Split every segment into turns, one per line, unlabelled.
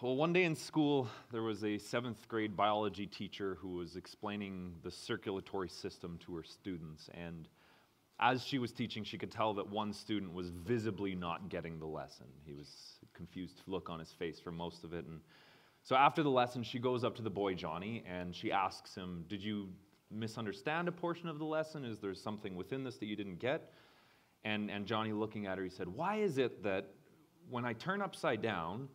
Well, one day in school, there was a seventh grade biology teacher who was explaining the circulatory system to her students. And as she was teaching, she could tell that one student was visibly not getting the lesson. He was confused look on his face for most of it. And so after the lesson, she goes up to the boy, Johnny, and she asks him, Did you misunderstand a portion of the lesson? Is there something within this that you didn't get? And, and Johnny, looking at her, he said, Why is it that when I turn upside down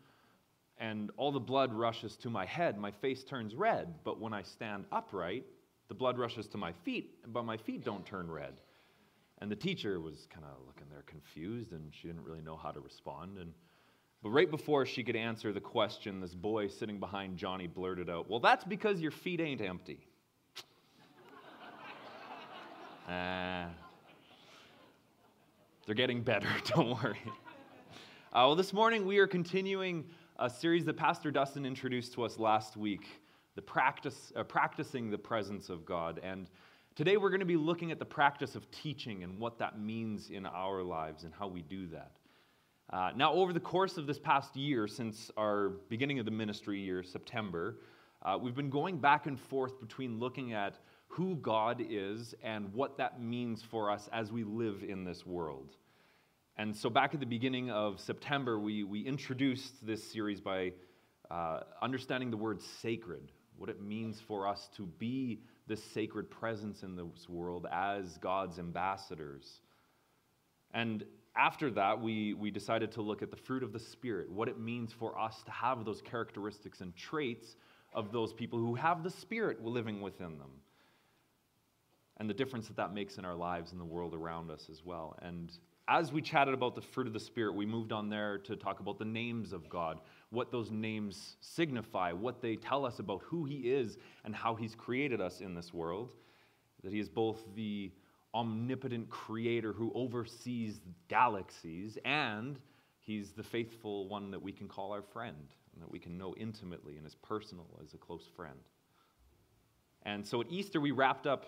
and all the blood rushes to my head, my face turns red, but when I stand upright, the blood rushes to my feet, but my feet don't turn red? And the teacher was kind of looking there confused, and she didn't really know how to respond. And but right before she could answer the question, this boy sitting behind Johnny blurted out, Well, that's because your feet ain't empty. Uh, they're getting better, don't worry. Uh, well, this morning we are continuing a series that Pastor Dustin introduced to us last week, the practice, uh, practicing the presence of God. And today we're going to be looking at the practice of teaching and what that means in our lives and how we do that. Uh, now, over the course of this past year, since our beginning of the ministry year, September, uh, we've been going back and forth between looking at who God is and what that means for us as we live in this world. And so, back at the beginning of September, we, we introduced this series by uh, understanding the word sacred, what it means for us to be the sacred presence in this world as God's ambassadors. And after that, we, we decided to look at the fruit of the Spirit, what it means for us to have those characteristics and traits of those people who have the Spirit living within them and the difference that that makes in our lives and the world around us as well. And as we chatted about the fruit of the Spirit, we moved on there to talk about the names of God, what those names signify, what they tell us about who He is and how He's created us in this world. That He is both the omnipotent creator who oversees galaxies, and He's the faithful one that we can call our friend and that we can know intimately and as personal as a close friend. And so at Easter, we wrapped up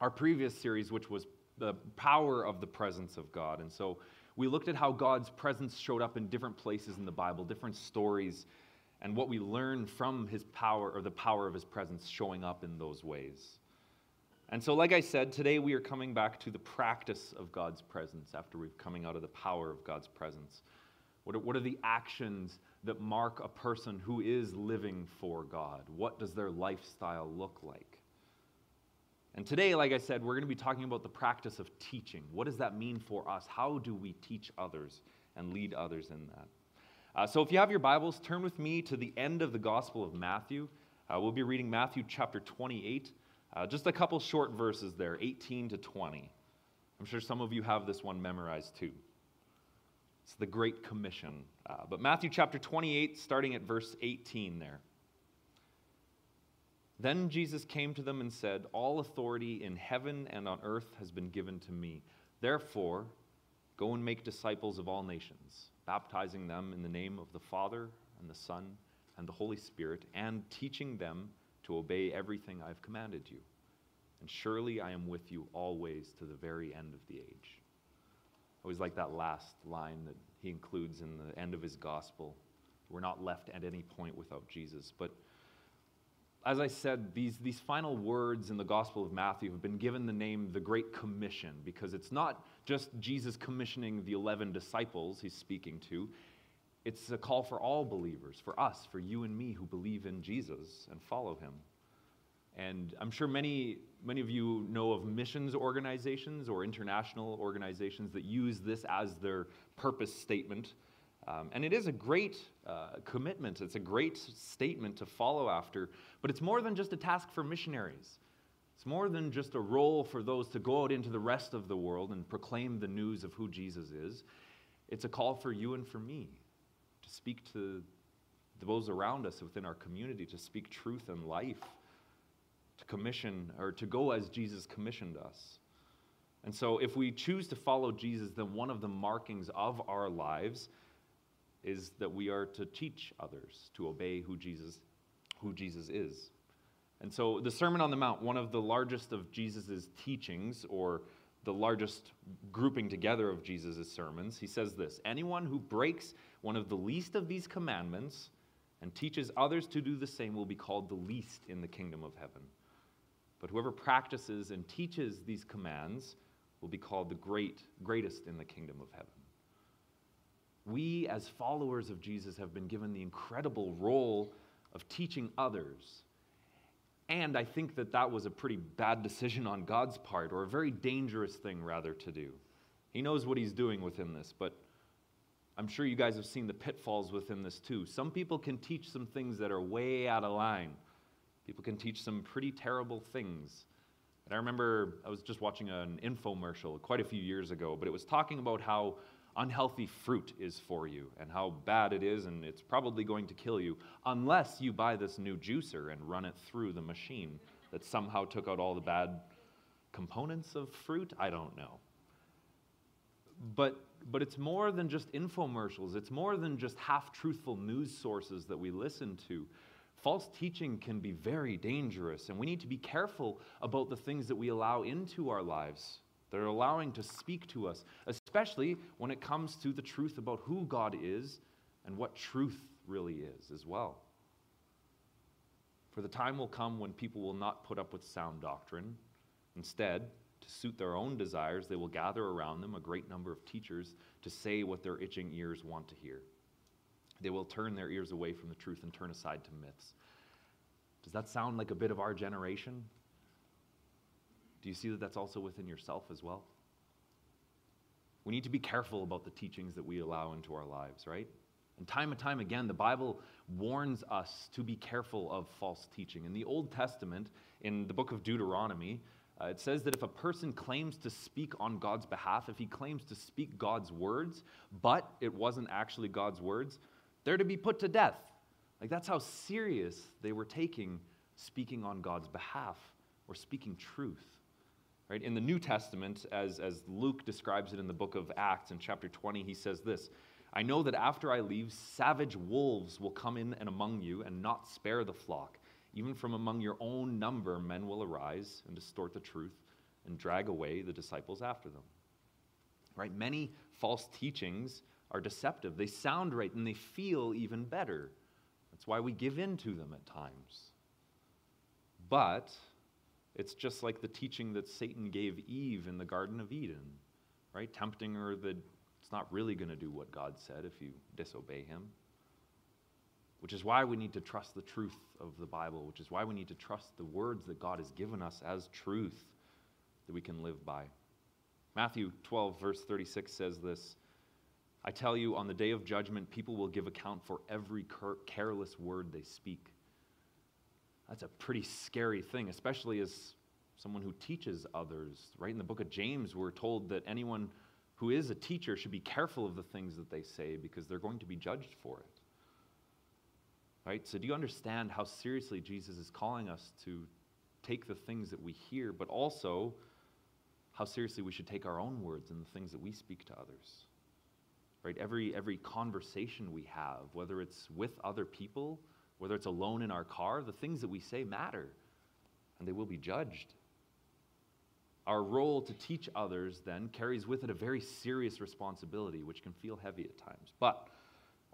our previous series, which was the power of the presence of God. And so we looked at how God's presence showed up in different places in the Bible, different stories, and what we learn from his power or the power of his presence showing up in those ways. And so, like I said, today we are coming back to the practice of God's presence after we've coming out of the power of God's presence. What are, what are the actions that mark a person who is living for God? What does their lifestyle look like? And today, like I said, we're going to be talking about the practice of teaching. What does that mean for us? How do we teach others and lead others in that? Uh, so, if you have your Bibles, turn with me to the end of the Gospel of Matthew. Uh, we'll be reading Matthew chapter 28, uh, just a couple short verses there, 18 to 20. I'm sure some of you have this one memorized too. It's the Great Commission. Uh, but Matthew chapter 28, starting at verse 18 there. Then Jesus came to them and said, All authority in heaven and on earth has been given to me. Therefore, go and make disciples of all nations, baptizing them in the name of the Father and the Son and the Holy Spirit, and teaching them to obey everything I've commanded you. And surely I am with you always to the very end of the age. I always like that last line that he includes in the end of his gospel. We're not left at any point without Jesus. But as I said, these, these final words in the Gospel of Matthew have been given the name the Great Commission because it's not just Jesus commissioning the 11 disciples he's speaking to. It's a call for all believers, for us, for you and me who believe in Jesus and follow him. And I'm sure many, many of you know of missions organizations or international organizations that use this as their purpose statement um, and it is a great uh, commitment, it's a great statement to follow after, but it's more than just a task for missionaries. It's more than just a role for those to go out into the rest of the world and proclaim the news of who Jesus is. It's a call for you and for me to speak to those around us within our community, to speak truth and life, to commission or to go as Jesus commissioned us. And so, if we choose to follow Jesus, then one of the markings of our lives is that we are to teach others to obey who Jesus, who Jesus is. And so the Sermon on the Mount, one of the largest of Jesus' teachings, or the largest grouping together of Jesus' sermons, he says this Anyone who breaks one of the least of these commandments and teaches others to do the same will be called the least in the kingdom of heaven. But whoever practices and teaches these commands will be called the great, greatest in the kingdom of heaven. We, as followers of Jesus, have been given the incredible role of teaching others. And I think that that was a pretty bad decision on God's part, or a very dangerous thing, rather, to do. He knows what he's doing within this, but I'm sure you guys have seen the pitfalls within this too. Some people can teach some things that are way out of line. People can teach some pretty terrible things. And I remember I was just watching an infomercial quite a few years ago, but it was talking about how unhealthy fruit is for you and how bad it is, and it's probably going to kill you unless you buy this new juicer and run it through the machine that somehow took out all the bad components of fruit. I don't know. But, but it's more than just infomercials, it's more than just half truthful news sources that we listen to. False teaching can be very dangerous, and we need to be careful about the things that we allow into our lives that are allowing to speak to us, especially when it comes to the truth about who God is and what truth really is as well. For the time will come when people will not put up with sound doctrine. Instead, to suit their own desires, they will gather around them a great number of teachers to say what their itching ears want to hear. They will turn their ears away from the truth and turn aside to myths. Does that sound like a bit of our generation? Do you see that that's also within yourself as well? We need to be careful about the teachings that we allow into our lives, right? And time and time again, the Bible warns us to be careful of false teaching. In the Old Testament, in the book of Deuteronomy, uh, it says that if a person claims to speak on God's behalf, if he claims to speak God's words, but it wasn't actually God's words, they're to be put to death. Like that's how serious they were taking speaking on God's behalf or speaking truth. Right? In the New Testament, as, as Luke describes it in the book of Acts in chapter 20, he says this I know that after I leave, savage wolves will come in and among you and not spare the flock. Even from among your own number, men will arise and distort the truth and drag away the disciples after them. Right? Many false teachings are deceptive. They sound right and they feel even better. That's why we give in to them at times. But it's just like the teaching that Satan gave Eve in the Garden of Eden, right? Tempting her that it's not really going to do what God said if you disobey him. Which is why we need to trust the truth of the Bible, which is why we need to trust the words that God has given us as truth that we can live by. Matthew 12, verse 36 says this I tell you, on the day of judgment, people will give account for every careless word they speak. That's a pretty scary thing, especially as someone who teaches others. Right in the book of James, we're told that anyone who is a teacher should be careful of the things that they say because they're going to be judged for it. Right? So, do you understand how seriously Jesus is calling us to take the things that we hear, but also how seriously we should take our own words and the things that we speak to others? Right? Every, every conversation we have, whether it's with other people whether it's alone in our car, the things that we say matter and they will be judged. Our role to teach others then carries with it a very serious responsibility, which can feel heavy at times. But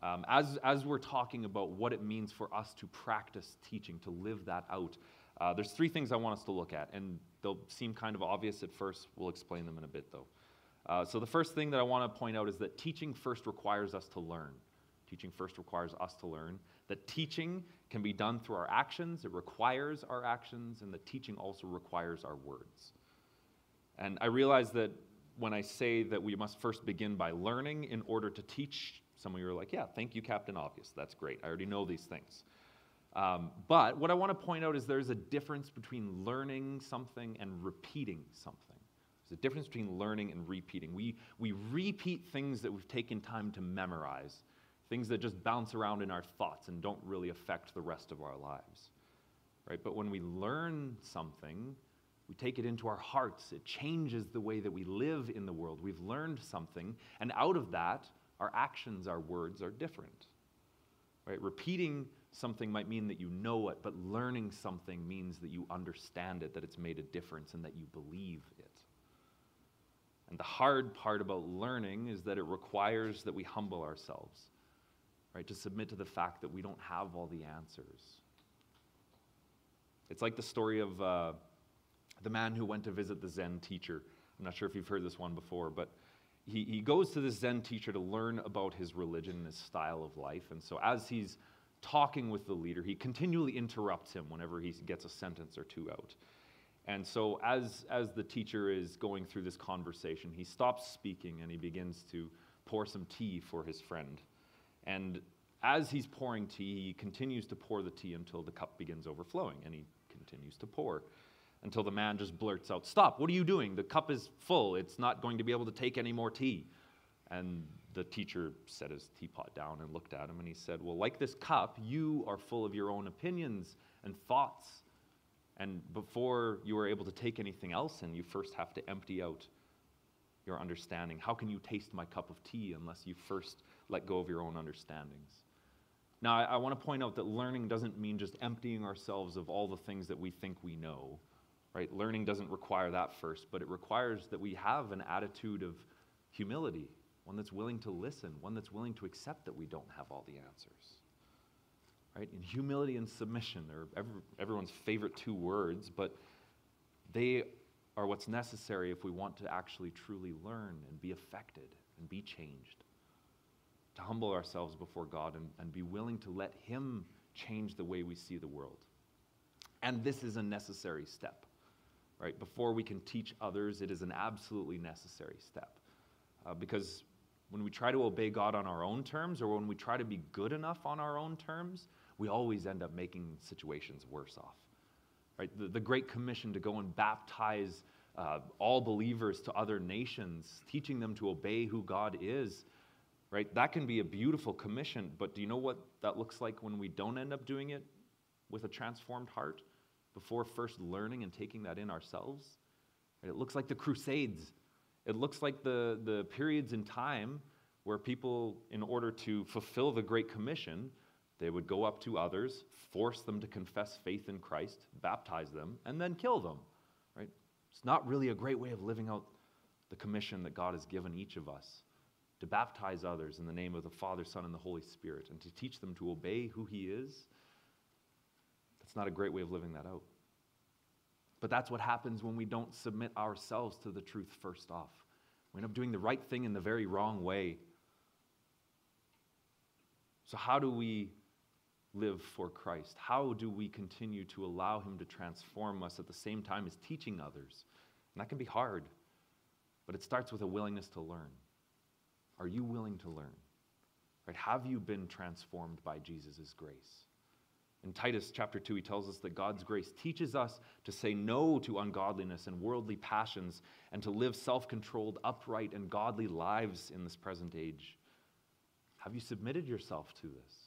um, as, as we're talking about what it means for us to practice teaching, to live that out, uh, there's three things I want us to look at, and they'll seem kind of obvious at first. We'll explain them in a bit, though. Uh, so, the first thing that I want to point out is that teaching first requires us to learn. Teaching first requires us to learn. That teaching can be done through our actions, it requires our actions, and the teaching also requires our words. And I realize that when I say that we must first begin by learning in order to teach, some of you are like, yeah, thank you, Captain Obvious. That's great. I already know these things. Um, but what I want to point out is there's a difference between learning something and repeating something. There's a difference between learning and repeating. We, we repeat things that we've taken time to memorize things that just bounce around in our thoughts and don't really affect the rest of our lives. Right? But when we learn something, we take it into our hearts. It changes the way that we live in the world. We've learned something, and out of that, our actions, our words are different. Right? Repeating something might mean that you know it, but learning something means that you understand it, that it's made a difference, and that you believe it. And the hard part about learning is that it requires that we humble ourselves right? To submit to the fact that we don't have all the answers. It's like the story of uh, the man who went to visit the Zen teacher. I'm not sure if you've heard this one before, but he, he goes to this Zen teacher to learn about his religion and his style of life. And so, as he's talking with the leader, he continually interrupts him whenever he gets a sentence or two out. And so, as, as the teacher is going through this conversation, he stops speaking and he begins to pour some tea for his friend. And as he's pouring tea, he continues to pour the tea until the cup begins overflowing, and he continues to pour until the man just blurts out, Stop, what are you doing? The cup is full. It's not going to be able to take any more tea. And the teacher set his teapot down and looked at him, and he said, Well, like this cup, you are full of your own opinions and thoughts. And before you are able to take anything else in, you first have to empty out your understanding. How can you taste my cup of tea unless you first let go of your own understandings? Now, I, I want to point out that learning doesn't mean just emptying ourselves of all the things that we think we know, right? Learning doesn't require that first, but it requires that we have an attitude of humility, one that's willing to listen, one that's willing to accept that we don't have all the answers. Right? And humility and submission are every, everyone's favorite two words, but they are what's necessary if we want to actually truly learn and be affected and be changed to humble ourselves before God and, and be willing to let Him change the way we see the world. And this is a necessary step, right? Before we can teach others, it is an absolutely necessary step. Uh, because when we try to obey God on our own terms or when we try to be good enough on our own terms, we always end up making situations worse off. Right? The, the Great Commission to go and baptize uh, all believers to other nations, teaching them to obey who God is, right? That can be a beautiful commission, but do you know what that looks like when we don't end up doing it with a transformed heart before first learning and taking that in ourselves? It looks like the Crusades. It looks like the, the periods in time where people, in order to fulfill the Great Commission, they would go up to others, force them to confess faith in Christ, baptize them, and then kill them. Right? It's not really a great way of living out the commission that God has given each of us to baptize others in the name of the Father, Son, and the Holy Spirit, and to teach them to obey who He is, that's not a great way of living that out. But that's what happens when we don't submit ourselves to the truth first off. We end up doing the right thing in the very wrong way. So, how do we live for Christ? How do we continue to allow Him to transform us at the same time as teaching others? And that can be hard, but it starts with a willingness to learn. Are you willing to learn? Right? Have you been transformed by Jesus' grace? In Titus chapter 2, he tells us that God's grace teaches us to say no to ungodliness and worldly passions and to live self controlled, upright, and godly lives in this present age. Have you submitted yourself to this?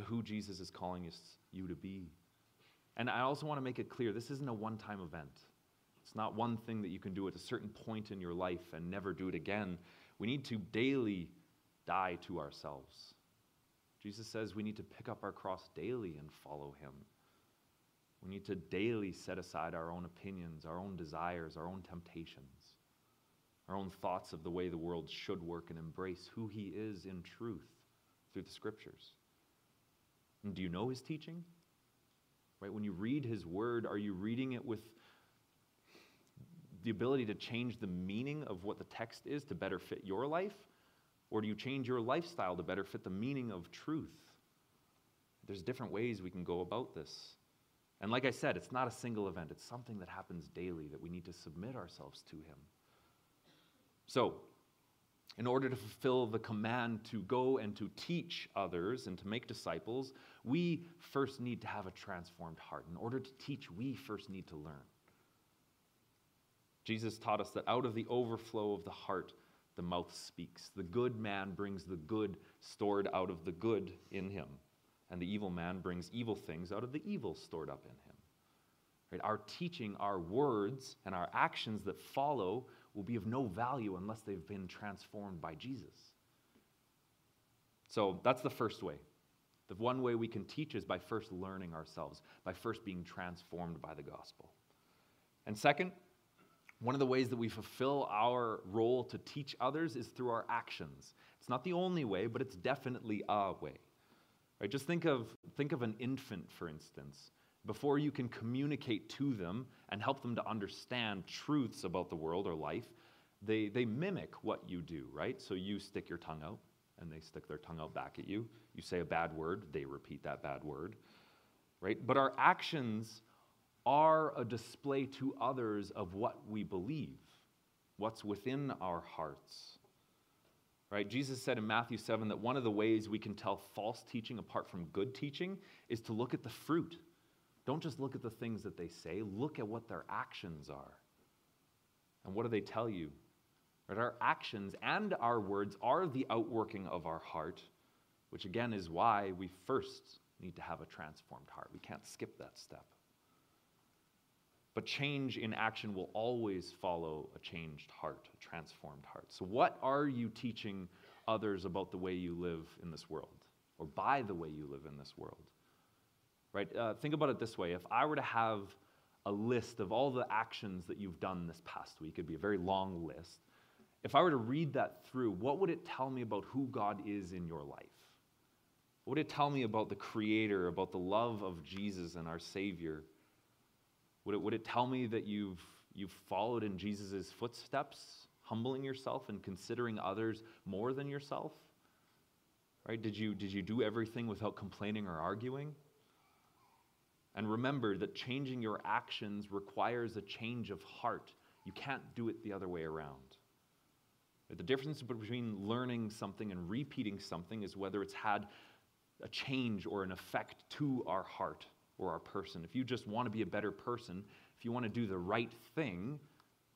To who Jesus is calling us, you to be? And I also want to make it clear this isn't a one time event. It's not one thing that you can do at a certain point in your life and never do it again. We need to daily die to ourselves. Jesus says we need to pick up our cross daily and follow him. We need to daily set aside our own opinions, our own desires, our own temptations, our own thoughts of the way the world should work and embrace who he is in truth through the scriptures. And do you know his teaching? Right? When you read his word, are you reading it with the ability to change the meaning of what the text is to better fit your life? Or do you change your lifestyle to better fit the meaning of truth? There's different ways we can go about this. And like I said, it's not a single event, it's something that happens daily that we need to submit ourselves to Him. So, in order to fulfill the command to go and to teach others and to make disciples, we first need to have a transformed heart. In order to teach, we first need to learn. Jesus taught us that out of the overflow of the heart, the mouth speaks. The good man brings the good stored out of the good in him, and the evil man brings evil things out of the evil stored up in him. Right? Our teaching, our words, and our actions that follow will be of no value unless they've been transformed by Jesus. So that's the first way. The one way we can teach is by first learning ourselves, by first being transformed by the gospel. And second, One of the ways that we fulfill our role to teach others is through our actions. It's not the only way, but it's definitely a way. Right? Just think of, think of an infant, for instance. Before you can communicate to them and help them to understand truths about the world or life, they, they mimic what you do, right? So you stick your tongue out, and they stick their tongue out back at you. You say a bad word, they repeat that bad word, right? But our actions are a display to others of what we believe, what's within our hearts. Right? Jesus said in Matthew 7 that one of the ways we can tell false teaching apart from good teaching is to look at the fruit. Don't just look at the things that they say, look at what their actions are. And what do they tell you? Right? Our actions and our words are the outworking of our heart, which again is why we first need to have a transformed heart. We can't skip that step. But change in action will always follow a changed heart, a transformed heart. So, what are you teaching others about the way you live in this world, or by the way you live in this world? Right? Uh, think about it this way if I were to have a list of all the actions that you've done this past week, it'd be a very long list. If I were to read that through, what would it tell me about who God is in your life? What would it tell me about the Creator, about the love of Jesus and our Savior? Would it, would it tell me that you've, you've followed in Jesus' footsteps, humbling yourself and considering others more than yourself? Right? Did you, did you do everything without complaining or arguing? And remember that changing your actions requires a change of heart. You can't do it the other way around. The difference between learning something and repeating something is whether it's had a change or an effect to our heart or our person. If you just want to be a better person, if you want to do the right thing,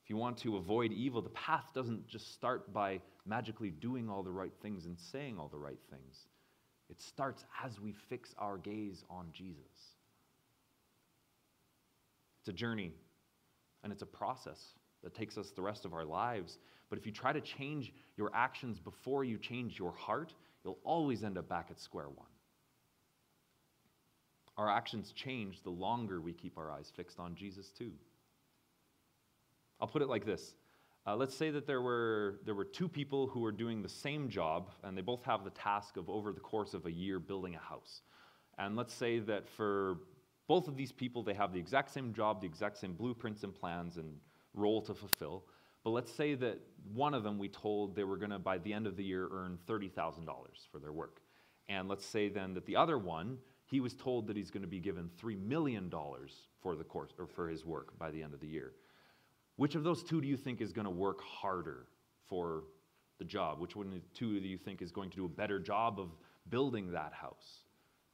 if you want to avoid evil, the path doesn't just start by magically doing all the right things and saying all the right things. It starts as we fix our gaze on Jesus. It's a journey and it's a process that takes us the rest of our lives. But if you try to change your actions before you change your heart, you'll always end up back at square one. Our actions change the longer we keep our eyes fixed on Jesus, too. I'll put it like this. Uh, let's say that there were, there were two people who were doing the same job, and they both have the task of, over the course of a year, building a house. And let's say that for both of these people, they have the exact same job, the exact same blueprints and plans and role to fulfill. But let's say that one of them, we told they were going to, by the end of the year, earn $30,000 for their work. And let's say then that the other one, he was told that he's going to be given $3 million for the course or for his work by the end of the year. Which of those two do you think is going to work harder for the job? Which one of the two do you think is going to do a better job of building that house?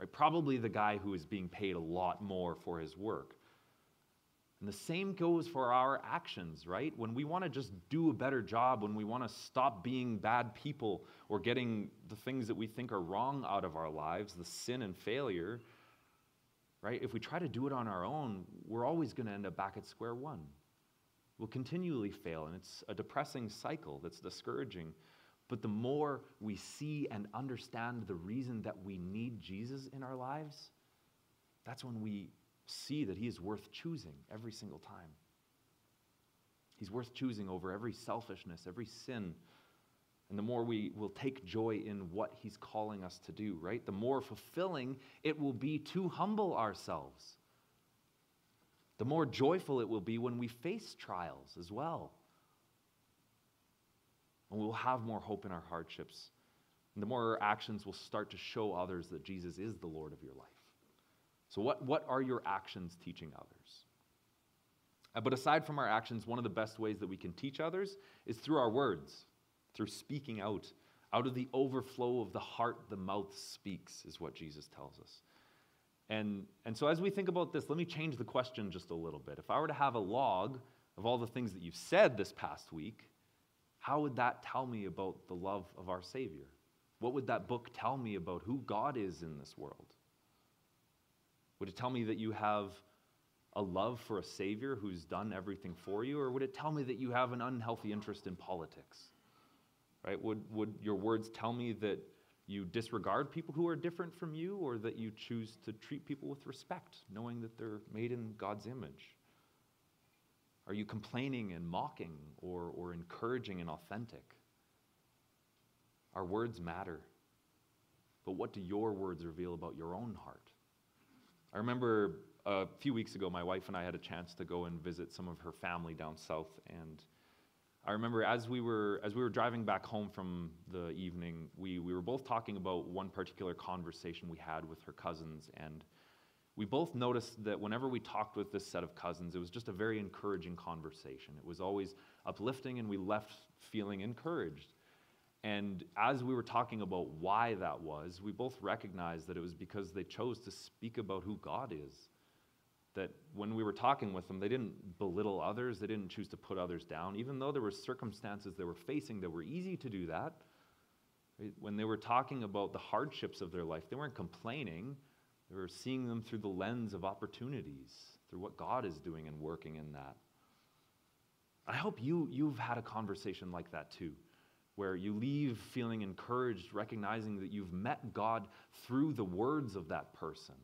Right? Probably the guy who is being paid a lot more for his work. And the same goes for our actions, right? When we want to just do a better job, when we want to stop being bad people or getting the things that we think are wrong out of our lives, the sin and failure, right? If we try to do it on our own, we're always going to end up back at square one. We'll continually fail, and it's a depressing cycle that's discouraging. But the more we see and understand the reason that we need Jesus in our lives, that's when we see that He is worth choosing every single time. He's worth choosing over every selfishness, every sin. And the more we will take joy in what He's calling us to do, right? The more fulfilling it will be to humble ourselves. The more joyful it will be when we face trials as well. And we will have more hope in our hardships. And the more our actions will start to show others that Jesus is the Lord of your life. So, what, what are your actions teaching others? Uh, but aside from our actions, one of the best ways that we can teach others is through our words, through speaking out. Out of the overflow of the heart, the mouth speaks, is what Jesus tells us. And, and so, as we think about this, let me change the question just a little bit. If I were to have a log of all the things that you've said this past week, how would that tell me about the love of our Savior? What would that book tell me about who God is in this world? Would it tell me that you have a love for a Savior who's done everything for you? Or would it tell me that you have an unhealthy interest in politics? Right? Would, would your words tell me that you disregard people who are different from you, or that you choose to treat people with respect, knowing that they're made in God's image? Are you complaining and mocking or, or encouraging and authentic? Our words matter. But what do your words reveal about your own heart? I remember a few weeks ago, my wife and I had a chance to go and visit some of her family down south. And I remember as we were, as we were driving back home from the evening, we, we were both talking about one particular conversation we had with her cousins. And we both noticed that whenever we talked with this set of cousins, it was just a very encouraging conversation. It was always uplifting, and we left feeling encouraged. And as we were talking about why that was, we both recognized that it was because they chose to speak about who God is. That when we were talking with them, they didn't belittle others, they didn't choose to put others down, even though there were circumstances they were facing that were easy to do that. When they were talking about the hardships of their life, they weren't complaining, were seeing them through the lens of opportunities, through what God is doing and working in that. I hope you, you've had a conversation like that too where you leave feeling encouraged, recognizing that you've met God through the words of that person.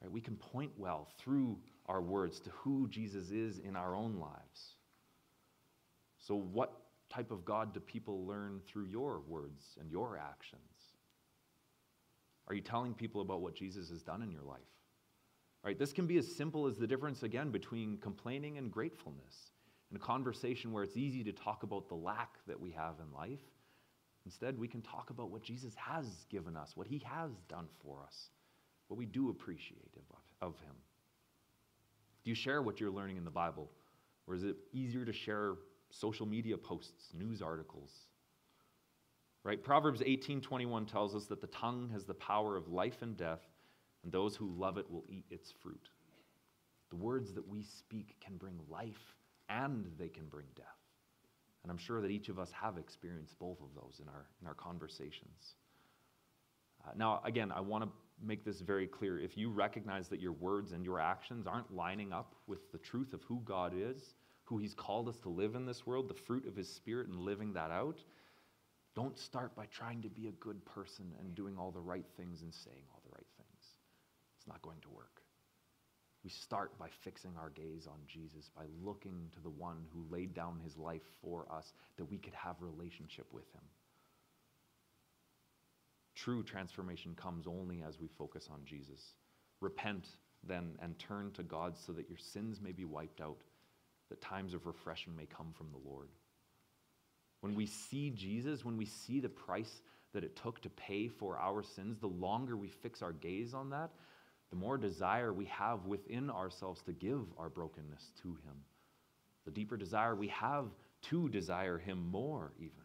Right? We can point well through our words to who Jesus is in our own lives. So, what type of God do people learn through your words and your actions? Are you telling people about what Jesus has done in your life? Right? This can be as simple as the difference again between complaining and gratefulness in a conversation where it's easy to talk about the lack that we have in life. Instead, we can talk about what Jesus has given us, what he has done for us, what we do appreciate of, of him. Do you share what you're learning in the Bible? Or is it easier to share social media posts, news articles? Right? Proverbs 18:21 tells us that the tongue has the power of life and death, and those who love it will eat its fruit. The words that we speak can bring life and they can bring death. And I'm sure that each of us have experienced both of those in our, in our conversations. Uh, now, again, I want to make this very clear. If you recognize that your words and your actions aren't lining up with the truth of who God is, who He's called us to live in this world, the fruit of His Spirit, and living that out, don't start by trying to be a good person and doing all the right things and saying all the right things. It's not going to work. We start by fixing our gaze on Jesus, by looking to the one who laid down his life for us that we could have relationship with him. True transformation comes only as we focus on Jesus. Repent then and turn to God so that your sins may be wiped out, that times of refreshing may come from the Lord. When we see Jesus, when we see the price that it took to pay for our sins, the longer we fix our gaze on that, the more desire we have within ourselves to give our brokenness to Him, the deeper desire we have to desire Him more, even.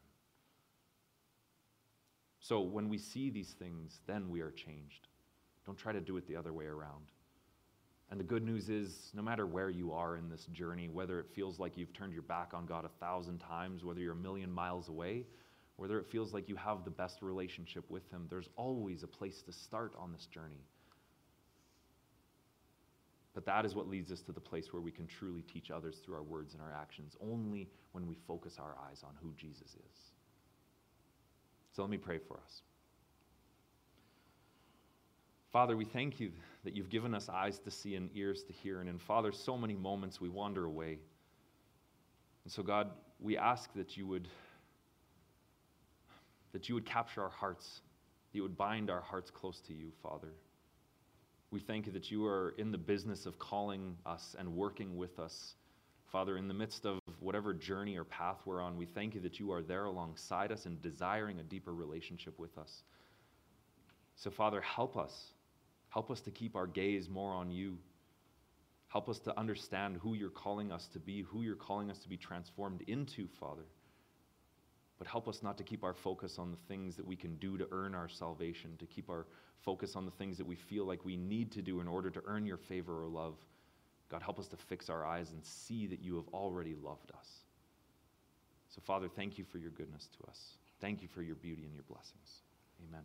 So when we see these things, then we are changed. Don't try to do it the other way around. And the good news is, no matter where you are in this journey, whether it feels like you've turned your back on God a thousand times, whether you're a million miles away, whether it feels like you have the best relationship with Him, there's always a place to start on this journey. But that is what leads us to the place where we can truly teach others through our words and our actions, only when we focus our eyes on who Jesus is. So let me pray for us. Father, we thank you that you've given us eyes to see and ears to hear. And in Father, so many moments we wander away. And so, God, we ask that you would that you would capture our hearts, that you would bind our hearts close to you, Father. We thank you that you are in the business of calling us and working with us. Father, in the midst of whatever journey or path we're on, we thank you that you are there alongside us and desiring a deeper relationship with us. So, Father, help us. Help us to keep our gaze more on you. Help us to understand who you're calling us to be, who you're calling us to be transformed into, Father. But help us not to keep our focus on the things that we can do to earn our salvation, to keep our focus on the things that we feel like we need to do in order to earn your favor or love. God, help us to fix our eyes and see that you have already loved us. So, Father, thank you for your goodness to us. Thank you for your beauty and your blessings. Amen.